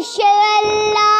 أشهد أن لا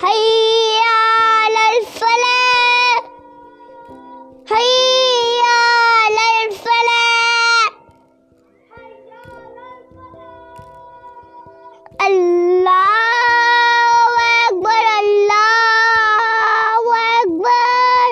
حي على حي على الله أكبر الله أكبر.